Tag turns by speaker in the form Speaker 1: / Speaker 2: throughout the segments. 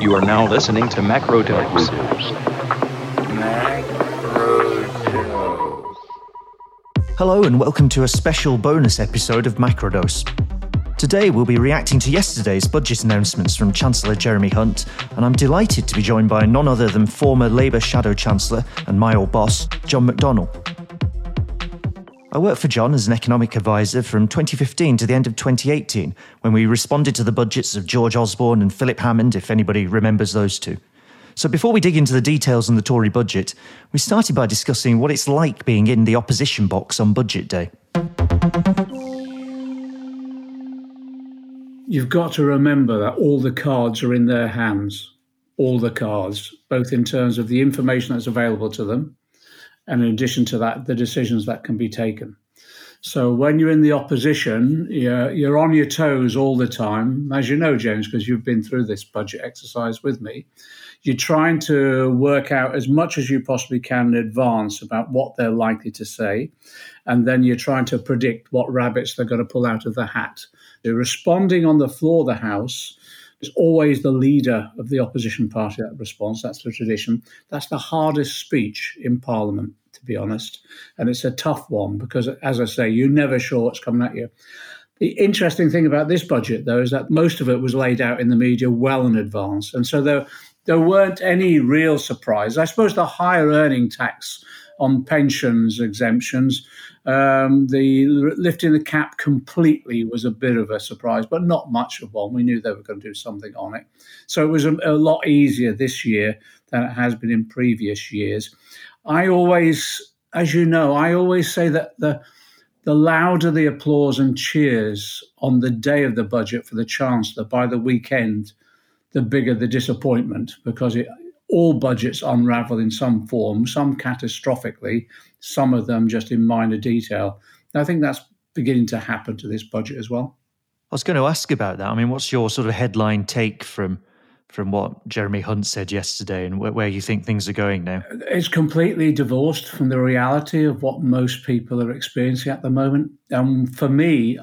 Speaker 1: You are now listening to Macrodose.
Speaker 2: Hello, and welcome to a special bonus episode of Macrodose. Today, we'll be reacting to yesterday's budget announcements from Chancellor Jeremy Hunt, and I'm delighted to be joined by none other than former Labour Shadow Chancellor and my old boss, John McDonnell. I worked for John as an economic advisor from 2015 to the end of 2018 when we responded to the budgets of George Osborne and Philip Hammond, if anybody remembers those two. So before we dig into the details on the Tory budget, we started by discussing what it's like being in the opposition box on budget day.
Speaker 3: You've got to remember that all the cards are in their hands, all the cards, both in terms of the information that's available to them and in addition to that, the decisions that can be taken. So when you're in the opposition, you're, you're on your toes all the time, as you know, James, because you've been through this budget exercise with me. You're trying to work out as much as you possibly can in advance about what they're likely to say, and then you're trying to predict what rabbits they're going to pull out of the hat. They're responding on the floor of the House it's always the leader of the opposition party that responds. That's the tradition. That's the hardest speech in Parliament, to be honest. And it's a tough one because, as I say, you're never sure what's coming at you. The interesting thing about this budget, though, is that most of it was laid out in the media well in advance. And so there, there weren't any real surprises. I suppose the higher earning tax on pensions exemptions um, the lifting the cap completely was a bit of a surprise, but not much of one. We knew they were going to do something on it. So it was a, a lot easier this year than it has been in previous years. I always, as you know, I always say that the the louder the applause and cheers on the day of the budget for the Chancellor, by the weekend, the bigger the disappointment because it, all budgets unravel in some form, some catastrophically, some of them just in minor detail. I think that's beginning to happen to this budget as well.
Speaker 2: I was going to ask about that. I mean, what's your sort of headline take from from what Jeremy Hunt said yesterday and where, where you think things are going now?
Speaker 3: It's completely divorced from the reality of what most people are experiencing at the moment. And um, for me,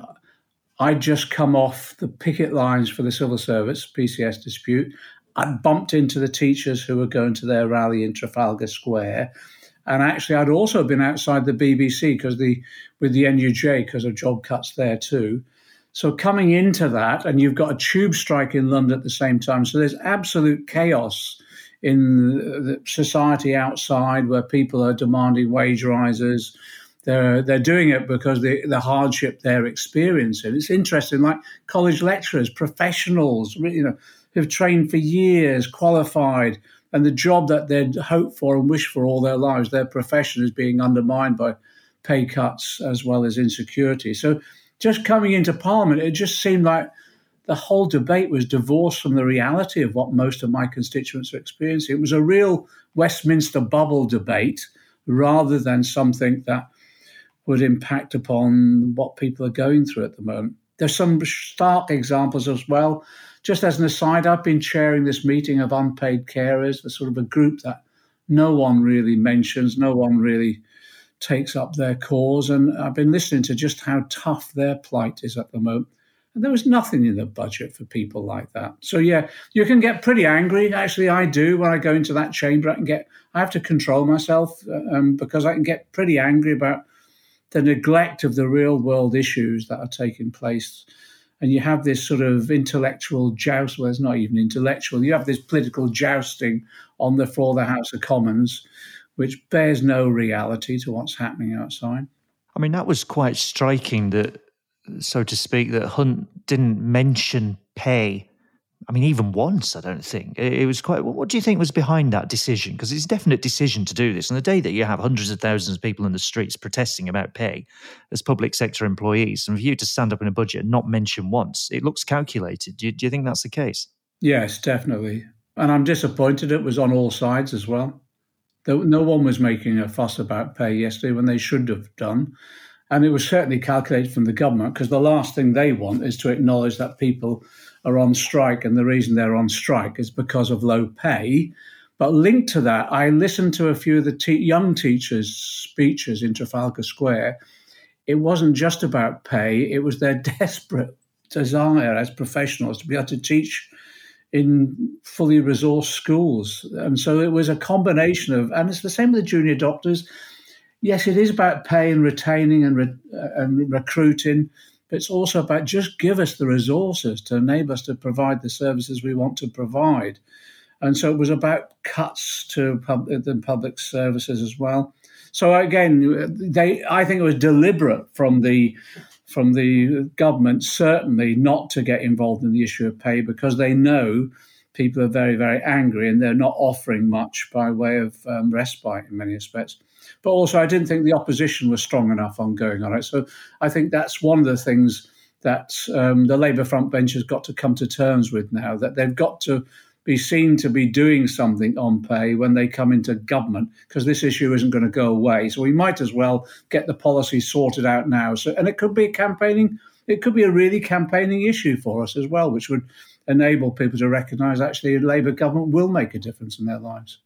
Speaker 3: I just come off the picket lines for the civil service PCS dispute. I bumped into the teachers who were going to their rally in Trafalgar Square. And actually, I'd also been outside the BBC because the with the NUJ because of job cuts there too. So coming into that, and you've got a tube strike in London at the same time. So there's absolute chaos in the society outside where people are demanding wage rises. They're they're doing it because the the hardship they're experiencing. It's interesting, like college lecturers, professionals, you know, who've trained for years, qualified, and the job that they'd hoped for and wished for all their lives, their profession is being undermined by pay cuts as well as insecurity. So just coming into Parliament, it just seemed like the whole debate was divorced from the reality of what most of my constituents are experiencing. It was a real Westminster bubble debate rather than something that would impact upon what people are going through at the moment. There's some stark examples as well just as an aside, I've been chairing this meeting of unpaid carers, the sort of a group that no one really mentions, no one really takes up their cause. And I've been listening to just how tough their plight is at the moment. And there was nothing in the budget for people like that. So yeah, you can get pretty angry. Actually, I do when I go into that chamber. I can get. I have to control myself um, because I can get pretty angry about the neglect of the real world issues that are taking place and you have this sort of intellectual joust. Well, it's not even intellectual. You have this political jousting on the floor of the House of Commons, which bears no reality to what's happening outside.
Speaker 2: I mean, that was quite striking that, so to speak, that Hunt didn't mention pay I mean, even once, I don't think. It, was quite. What do you think was behind that decision? Because it's a definite decision to do this. On the day that you have hundreds of thousands of people in the streets protesting about pay as public sector employees, and for you to stand up in a budget and not mention once, it looks calculated. Do you, do you think that's the case?
Speaker 3: Yes, definitely. And I'm disappointed it was on all sides as well. No one was making a fuss about pay yesterday when they should have done. And it was certainly calculated from the government because the last thing they want is to acknowledge that people are on strike, and the reason they're on strike is because of low pay. But linked to that, I listened to a few of the te- young teachers' speeches in Trafalgar Square. It wasn't just about pay, it was their desperate desire as professionals to be able to teach in fully resourced schools. And so it was a combination of, and it's the same with the junior doctors. Yes, it is about pay and retaining and, re, uh, and recruiting, but it's also about just give us the resources to enable us to provide the services we want to provide. And so it was about cuts to pub, the public services as well. So again, they I think it was deliberate from the from the government certainly not to get involved in the issue of pay because they know people are very very angry and they're not offering much by way of um, respite in many respects. But also, I didn't think the opposition was strong enough on going on it. So I think that's one of the things that um, the Labour front bench has got to come to terms with now that they've got to be seen to be doing something on pay when they come into government because this issue isn't going to go away. So we might as well get the policy sorted out now. So and it could be a campaigning, it could be a really campaigning issue for us as well, which would enable people to recognise actually a Labour government will make a difference in their lives.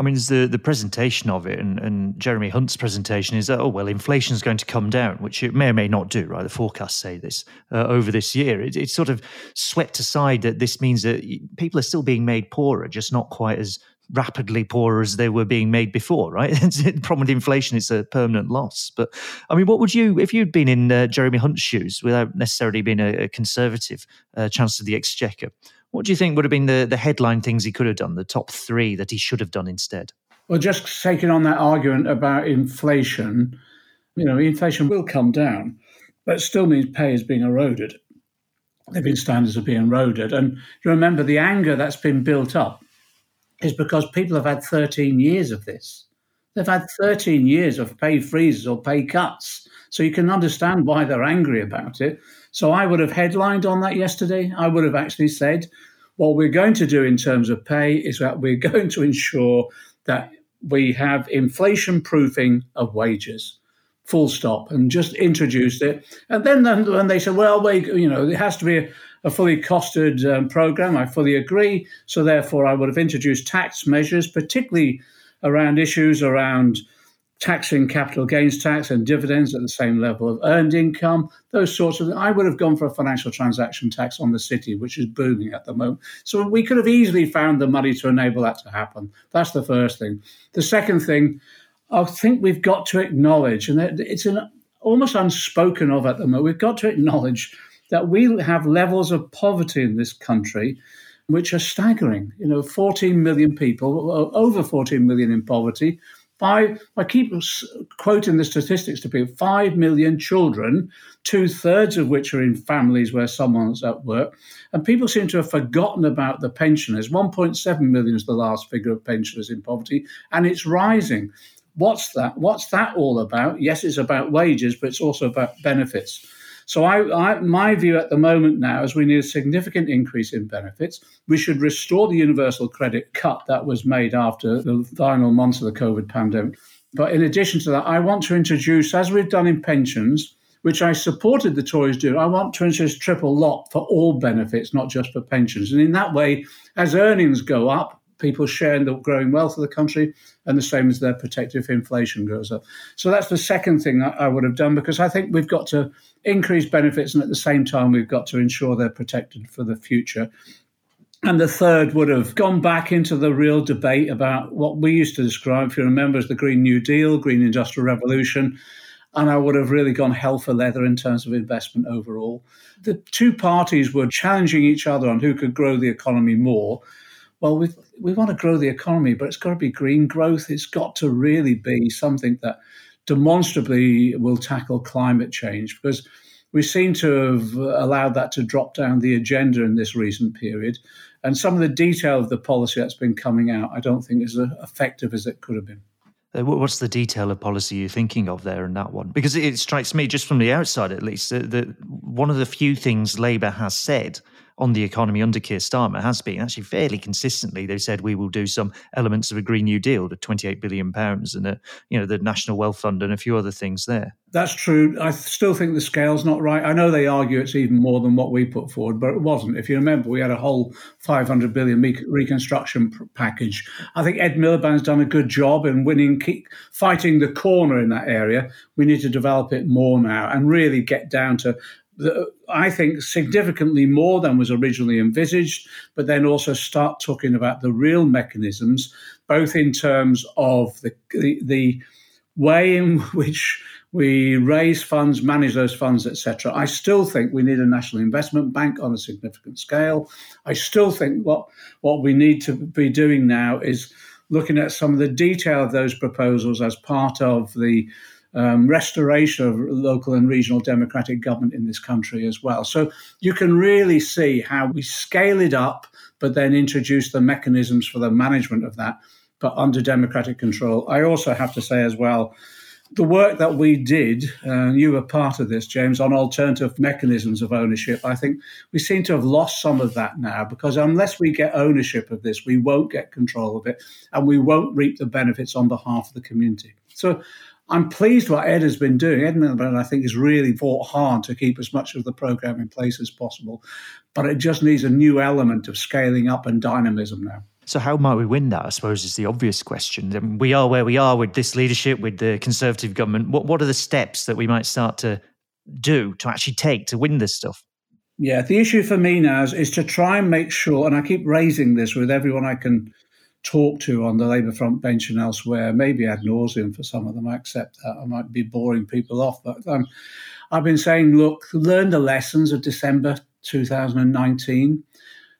Speaker 2: I mean, the the presentation of it, and, and Jeremy Hunt's presentation is that oh well, inflation is going to come down, which it may or may not do. Right, the forecasts say this uh, over this year. It, it's sort of swept aside that this means that people are still being made poorer, just not quite as rapidly poorer as they were being made before, right? the problem with inflation is a permanent loss. But I mean, what would you, if you'd been in uh, Jeremy Hunt's shoes without necessarily being a, a conservative uh, Chancellor of the Exchequer, what do you think would have been the, the headline things he could have done, the top three that he should have done instead?
Speaker 3: Well, just taking on that argument about inflation, you know, inflation will come down, but it still means pay is being eroded. Living standards are being eroded. And remember, the anger that's been built up is because people have had 13 years of this. They've had 13 years of pay freezes or pay cuts. So you can understand why they're angry about it. So I would have headlined on that yesterday. I would have actually said, what we're going to do in terms of pay is that we're going to ensure that we have inflation proofing of wages. Full stop, and just introduced it. And then, when they said, well, we, you know, it has to be a, a fully costed um, program, I fully agree. So, therefore, I would have introduced tax measures, particularly around issues around taxing capital gains tax and dividends at the same level of earned income, those sorts of things. I would have gone for a financial transaction tax on the city, which is booming at the moment. So we could have easily found the money to enable that to happen. That's the first thing. The second thing, I think we've got to acknowledge, and it's an almost unspoken of at the moment, we've got to acknowledge that we have levels of poverty in this country which are staggering. You know, 14 million people, over 14 million in poverty, Five, I keep quoting the statistics to people five million children, two thirds of which are in families where someone's at work. And people seem to have forgotten about the pensioners. 1.7 million is the last figure of pensioners in poverty, and it's rising. What's that? What's that all about? Yes, it's about wages, but it's also about benefits. So I, I, my view at the moment now is we need a significant increase in benefits. We should restore the universal credit cut that was made after the final months of the COVID pandemic. But in addition to that, I want to introduce, as we've done in pensions, which I supported the Tories do, I want to introduce triple lock for all benefits, not just for pensions. And in that way, as earnings go up, people sharing the growing wealth of the country, and the same as their protective inflation goes up. So that's the second thing I would have done because I think we've got to increase benefits, and at the same time, we've got to ensure they're protected for the future. And the third would have gone back into the real debate about what we used to describe, if you remember, as the Green New Deal, Green Industrial Revolution. And I would have really gone hell for leather in terms of investment overall. The two parties were challenging each other on who could grow the economy more well, we we want to grow the economy, but it's got to be green growth. It's got to really be something that demonstrably will tackle climate change because we seem to have allowed that to drop down the agenda in this recent period. And some of the detail of the policy that's been coming out, I don't think is as effective as it could have been.
Speaker 2: Uh, what's the detail of policy you're thinking of there in that one? Because it strikes me, just from the outside at least, that, that one of the few things Labour has said on the economy under Keir Starmer has been actually fairly consistently. They've said we will do some elements of a Green New Deal, the 28 billion pounds, and a, you know the National Wealth Fund and a few other things there.
Speaker 3: That's true. I still think the scale's not right. I know they argue it's even more than what we put forward, but it wasn't. If you remember, we had a whole 500 billion reconstruction package. I think Ed Miliband's done a good job in winning, fighting the corner in that area. We need to develop it more now and really get down to I think significantly more than was originally envisaged, but then also start talking about the real mechanisms, both in terms of the, the, the way in which we raise funds, manage those funds, etc. I still think we need a national investment bank on a significant scale. I still think what what we need to be doing now is looking at some of the detail of those proposals as part of the um, restoration of local and regional democratic government in this country as well. So you can really see how we scale it up, but then introduce the mechanisms for the management of that, but under democratic control. I also have to say as well, the work that we did, uh, you were part of this, James, on alternative mechanisms of ownership. I think we seem to have lost some of that now because unless we get ownership of this, we won't get control of it and we won't reap the benefits on behalf of the community. So I'm pleased what Ed has been doing. Ed Miliband, I think, has really fought hard to keep as much of the program in place as possible, but it just needs a new element of scaling up and dynamism now.
Speaker 2: So, how might we win that? I suppose is the obvious question. I mean, we are where we are with this leadership, with the Conservative government. What What are the steps that we might start to do to actually take to win this stuff?
Speaker 3: Yeah, the issue for me now is, is to try and make sure, and I keep raising this with everyone I can talk to on the Labour front bench and elsewhere, maybe ad nauseum for some of them. I accept that. I might be boring people off, but um, I've been saying, look, learn the lessons of December 2019.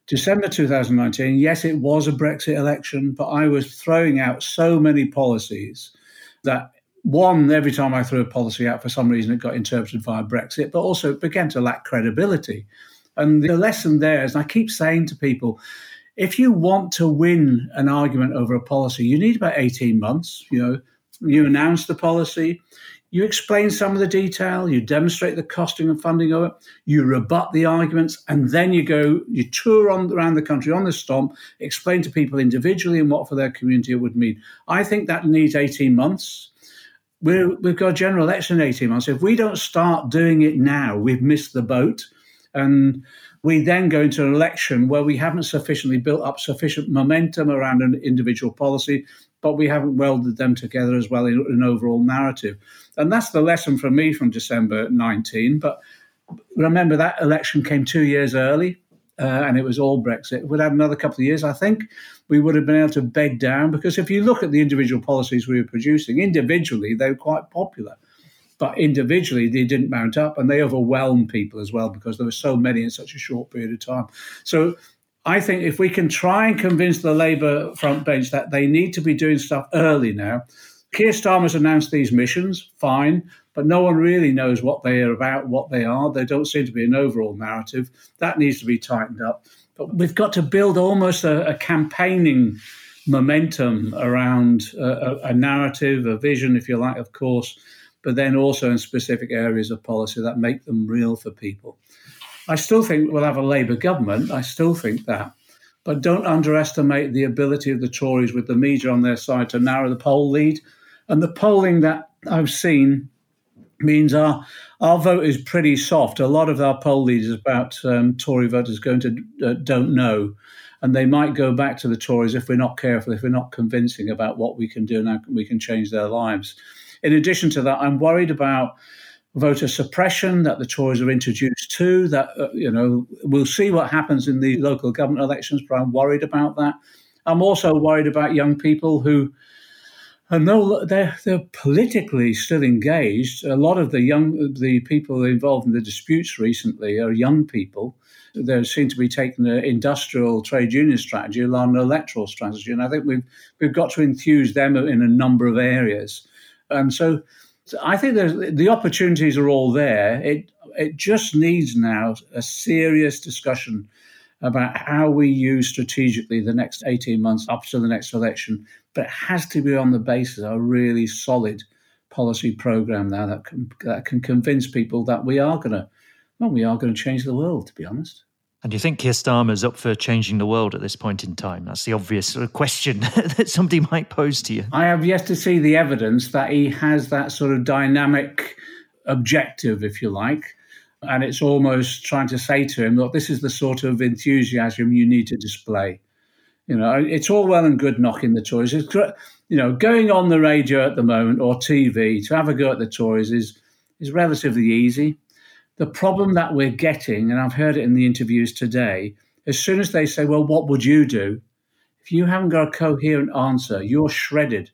Speaker 3: December 2019, yes, it was a Brexit election, but I was throwing out so many policies that one, every time I threw a policy out, for some reason it got interpreted via Brexit, but also it began to lack credibility. And the lesson there is, I keep saying to people, if you want to win an argument over a policy, you need about 18 months. You know, you announce the policy, you explain some of the detail, you demonstrate the costing and funding of it, you rebut the arguments, and then you go, you tour on, around the country on the stomp, explain to people individually and what for their community it would mean. I think that needs 18 months. we have got a general election in 18 months. If we don't start doing it now, we've missed the boat. And we then go into an election where we haven't sufficiently built up sufficient momentum around an individual policy, but we haven't welded them together as well in an overall narrative. And that's the lesson for me from December 19. But remember, that election came two years early. Uh, and it was all Brexit. We'd had another couple of years, I think, we would have been able to bed down because if you look at the individual policies we were producing, individually, they were quite popular but individually they didn't mount up and they overwhelmed people as well because there were so many in such a short period of time. So I think if we can try and convince the Labour front bench that they need to be doing stuff early now, Keir Starmer's announced these missions, fine, but no one really knows what they are about, what they are. There don't seem to be an overall narrative. That needs to be tightened up. But we've got to build almost a, a campaigning momentum around a, a narrative, a vision, if you like, of course, but then also in specific areas of policy that make them real for people. I still think we'll have a Labour government. I still think that. But don't underestimate the ability of the Tories with the media on their side to narrow the poll lead. And the polling that I've seen means our our vote is pretty soft. A lot of our poll leaders about um, Tory voters going to uh, don't know, and they might go back to the Tories if we're not careful, if we're not convincing about what we can do and how we can change their lives. In addition to that, I'm worried about voter suppression that the Tories are introduced to. That uh, you know, we'll see what happens in the local government elections, but I'm worried about that. I'm also worried about young people who. And they're, they're politically still engaged, a lot of the young the people involved in the disputes recently are young people. They seem to be taking an industrial trade union strategy along an electoral strategy, and I think we've we've got to enthuse them in a number of areas. Um, and so I think the opportunities are all there. It it just needs now a serious discussion about how we use strategically the next 18 months up to the next election, but it has to be on the basis of a really solid policy program now that can, that can convince people that we are going to, well, we are going to change the world, to be honest.
Speaker 2: And do you think Keir Starmer's up for changing the world at this point in time? That's the obvious sort of question that somebody might pose to you.
Speaker 3: I have yet to see the evidence that he has that sort of dynamic objective, if you like. And it's almost trying to say to him, look, this is the sort of enthusiasm you need to display. You know, it's all well and good knocking the Tories. It's, you know, going on the radio at the moment or TV to have a go at the Tories is is relatively easy the problem that we're getting, and I've heard it in the interviews today, as soon as they say, Well, what would you do? If you haven't got a coherent answer, you're shredded.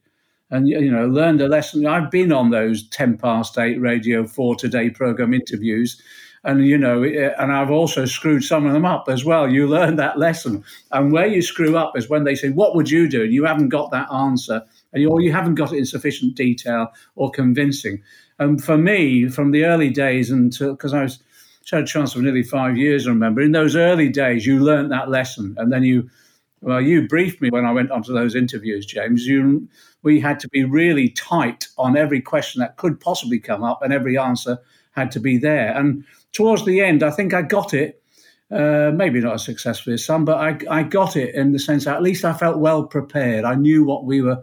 Speaker 3: And, you know, learned a lesson. I've been on those 10 past 8 Radio 4 Today program interviews and you know, and I've also screwed some of them up as well. You learn that lesson, and where you screw up is when they say, "What would you do?" and you haven't got that answer, and or you haven't got it in sufficient detail or convincing. And for me, from the early days until because I was Chair Chancellor for nearly five years, I remember in those early days, you learned that lesson, and then you. Well, you briefed me when I went onto those interviews, James. You, we had to be really tight on every question that could possibly come up, and every answer had to be there. And towards the end, I think I got it. Uh, maybe not as successfully as some, but I, I got it in the sense that at least I felt well prepared. I knew what we were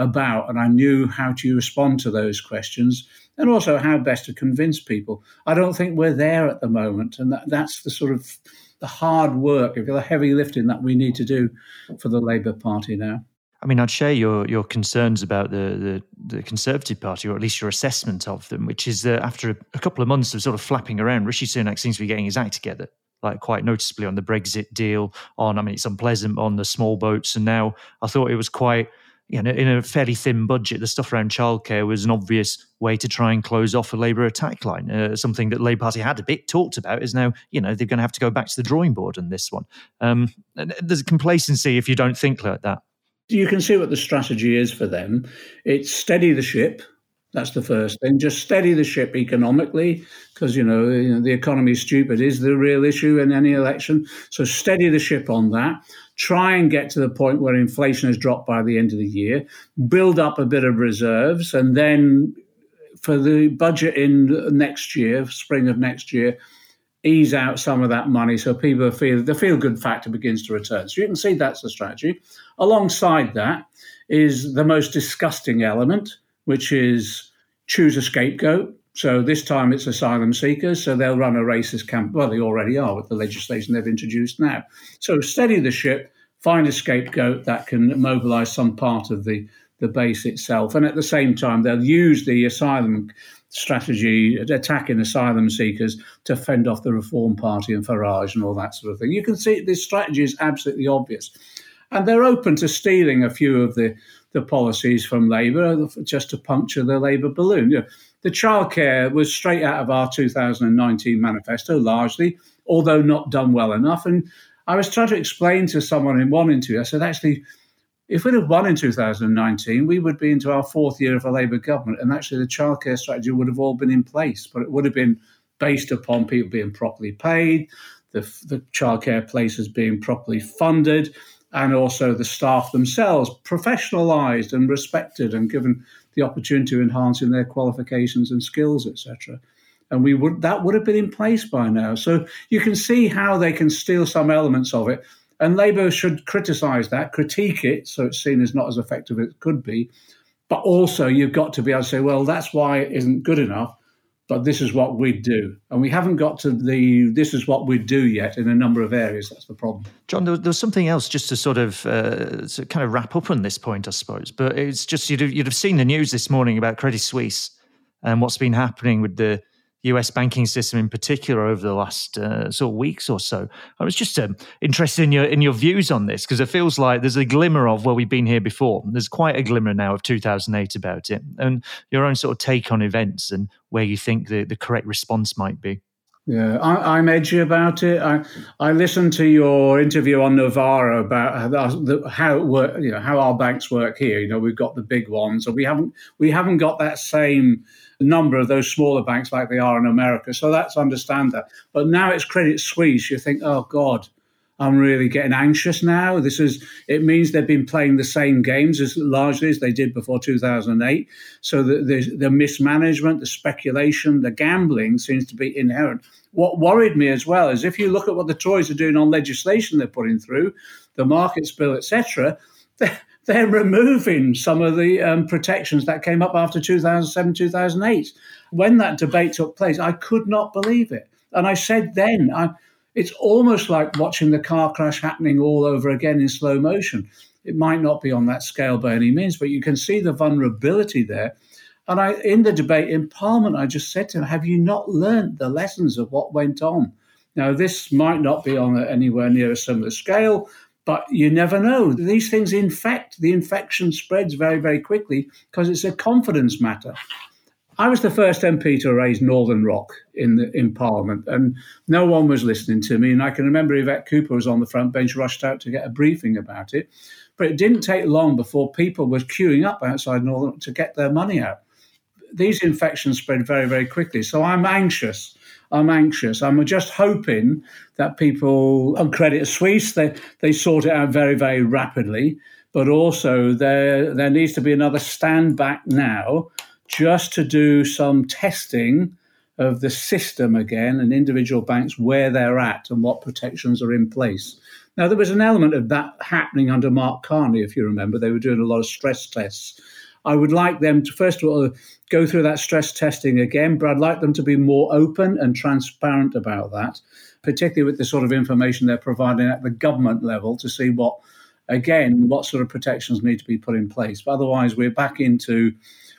Speaker 3: about and I knew how to respond to those questions and also how best to convince people. I don't think we're there at the moment, and that, that's the sort of the hard work, the heavy lifting that we need to do for the Labour Party now.
Speaker 2: I mean, I'd share your your concerns about the, the, the Conservative Party, or at least your assessment of them, which is that after a, a, couple of months of sort of flapping around, Rishi Sunak seems to be getting his act together, like quite noticeably on the Brexit deal, on, I mean, it's unpleasant on the small boats. And now I thought it was quite, you know, in a fairly thin budget, the stuff around childcare was an obvious way to try and close off a Labour attack line. Uh, something that Labour Party had a bit talked about is now, you know, they're going to have to go back to the drawing board on this one. Um, there's complacency if you don't think like that
Speaker 3: you can see what the strategy is for them. It's steady the ship. That's the first thing. Just steady the ship economically, because you know, you know the economy is stupid is the real issue in any election. So steady the ship on that. Try and get to the point where inflation has dropped by the end of the year. Build up a bit of reserves, and then for the budget in next year, spring of next year, ease out some of that money so people feel the feel good factor begins to return. So you can see that's the strategy. Alongside that is the most disgusting element, which is choose a scapegoat. So this time it's asylum seekers. So they'll run a racist camp. Well, they already are with the legislation they've introduced now. So steady the ship, find a scapegoat that can mobilize some part of the, the base itself. And at the same time, they'll use the asylum strategy attacking asylum seekers to fend off the Reform Party and Farage and all that sort of thing. You can see this strategy is absolutely obvious. And they're open to stealing a few of the, the policies from Labour just to puncture the Labour balloon. You know, the childcare was straight out of our 2019 manifesto, largely, although not done well enough. And I was trying to explain to someone in one interview, I said, actually, if we'd have won in 2019, we would be into our fourth year of a Labour government, and actually the childcare strategy would have all been in place, but it would have been based upon people being properly paid, the, the childcare places being properly funded, and also the staff themselves professionalised and respected and given the opportunity to enhance in their qualifications and skills, etc. And we would that would have been in place by now. So you can see how they can steal some elements of it and Labour should criticise that, critique it, so it's seen as not as effective as it could be. But also, you've got to be able to say, well, that's why it isn't good enough, but this is what we'd do. And we haven't got to the this is what we'd do yet in a number of areas. That's the problem.
Speaker 2: John, there was something else just to sort of uh, to kind of wrap up on this point, I suppose. But it's just you'd have, you'd have seen the news this morning about Credit Suisse and what's been happening with the US banking system in particular over the last uh, sort of weeks or so. I was just um, interested in your in your views on this because it feels like there's a glimmer of well we've been here before. There's quite a glimmer now of 2008 about it, and your own sort of take on events and where you think the, the correct response might be.
Speaker 3: Yeah, I, am edgy about it. I I listened to your interview on Novara about how, how work, you know, how our banks work here. You know, we've got the big ones, and we haven't we haven't got that same number of those smaller banks like they are in America. So that's understand that. But now it's Credit Suisse. You think, oh God, I'm really getting anxious now. This is it means they've been playing the same games as largely as they did before 2008. So the, the, the mismanagement, the speculation, the gambling seems to be inherent. What worried me as well is if you look at what the Tories are doing on legislation they're putting through, the markets bill, etc removing some of the um, protections that came up after 2007, 2008. When that debate took place, I could not believe it. And I said then, I, it's almost like watching the car crash happening all over again in slow motion. It might not be on that scale by any means, but you can see the vulnerability there. And I, in the debate in Parliament, I just said to him, "Have you not learned the lessons of what went on?" Now, this might not be on anywhere near a similar scale, but you never know. These things infect. The infection spreads very, very quickly because it's a confidence matter. I was the first MP to raise Northern Rock in the, in Parliament, and no one was listening to me. And I can remember Yvette Cooper was on the front bench, rushed out to get a briefing about it. But it didn't take long before people were queuing up outside Northern to get their money out. These infections spread very, very quickly. So I'm anxious. I'm anxious. I'm just hoping that people on Credit Suisse they they sort it out very, very rapidly. But also there there needs to be another stand back now just to do some testing of the system again and individual banks where they're at and what protections are in place. Now, there was an element of that happening under Mark Carney, if you remember. They were doing a lot of stress tests. I would like them to, first of all, go through that stress testing again, but I'd like them to be more open and transparent about that, particularly with the sort of information they're providing at the government level to see what, again, what sort of protections need to be put in place. But otherwise, we're back into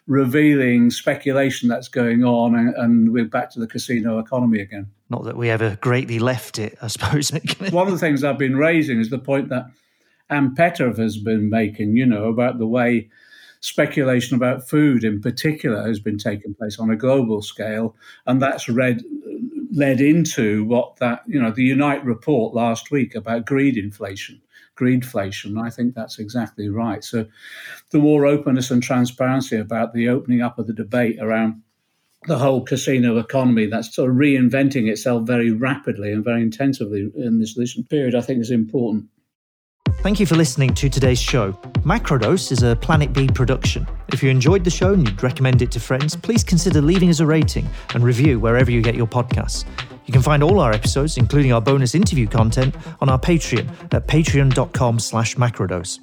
Speaker 3: revealing speculation that's going on, and, and, we're back to the casino economy again.
Speaker 2: Not that we ever greatly left it, I suppose.
Speaker 3: One of the things I've been raising is the point that Ann Pettifor has been making, you know, about the way speculation about food in particular has been mm. taking place on a global scale, and that's read led into what that you know the Unite report last week about greed inflation greedflation. I think that's exactly right. So, the more openness and transparency about the opening up of the debate around the whole casino economy that's sort of reinventing itself very rapidly and very intensively in this recent period, I think is important.
Speaker 2: Thank you for listening to today's show. Macrodose is a Planet B production. If you enjoyed the show and you'd recommend it to friends, please consider leaving us a rating and review wherever you get your podcasts. You can find all our episodes, including our bonus interview content, on our Patreon at patreon.com slash macrodose.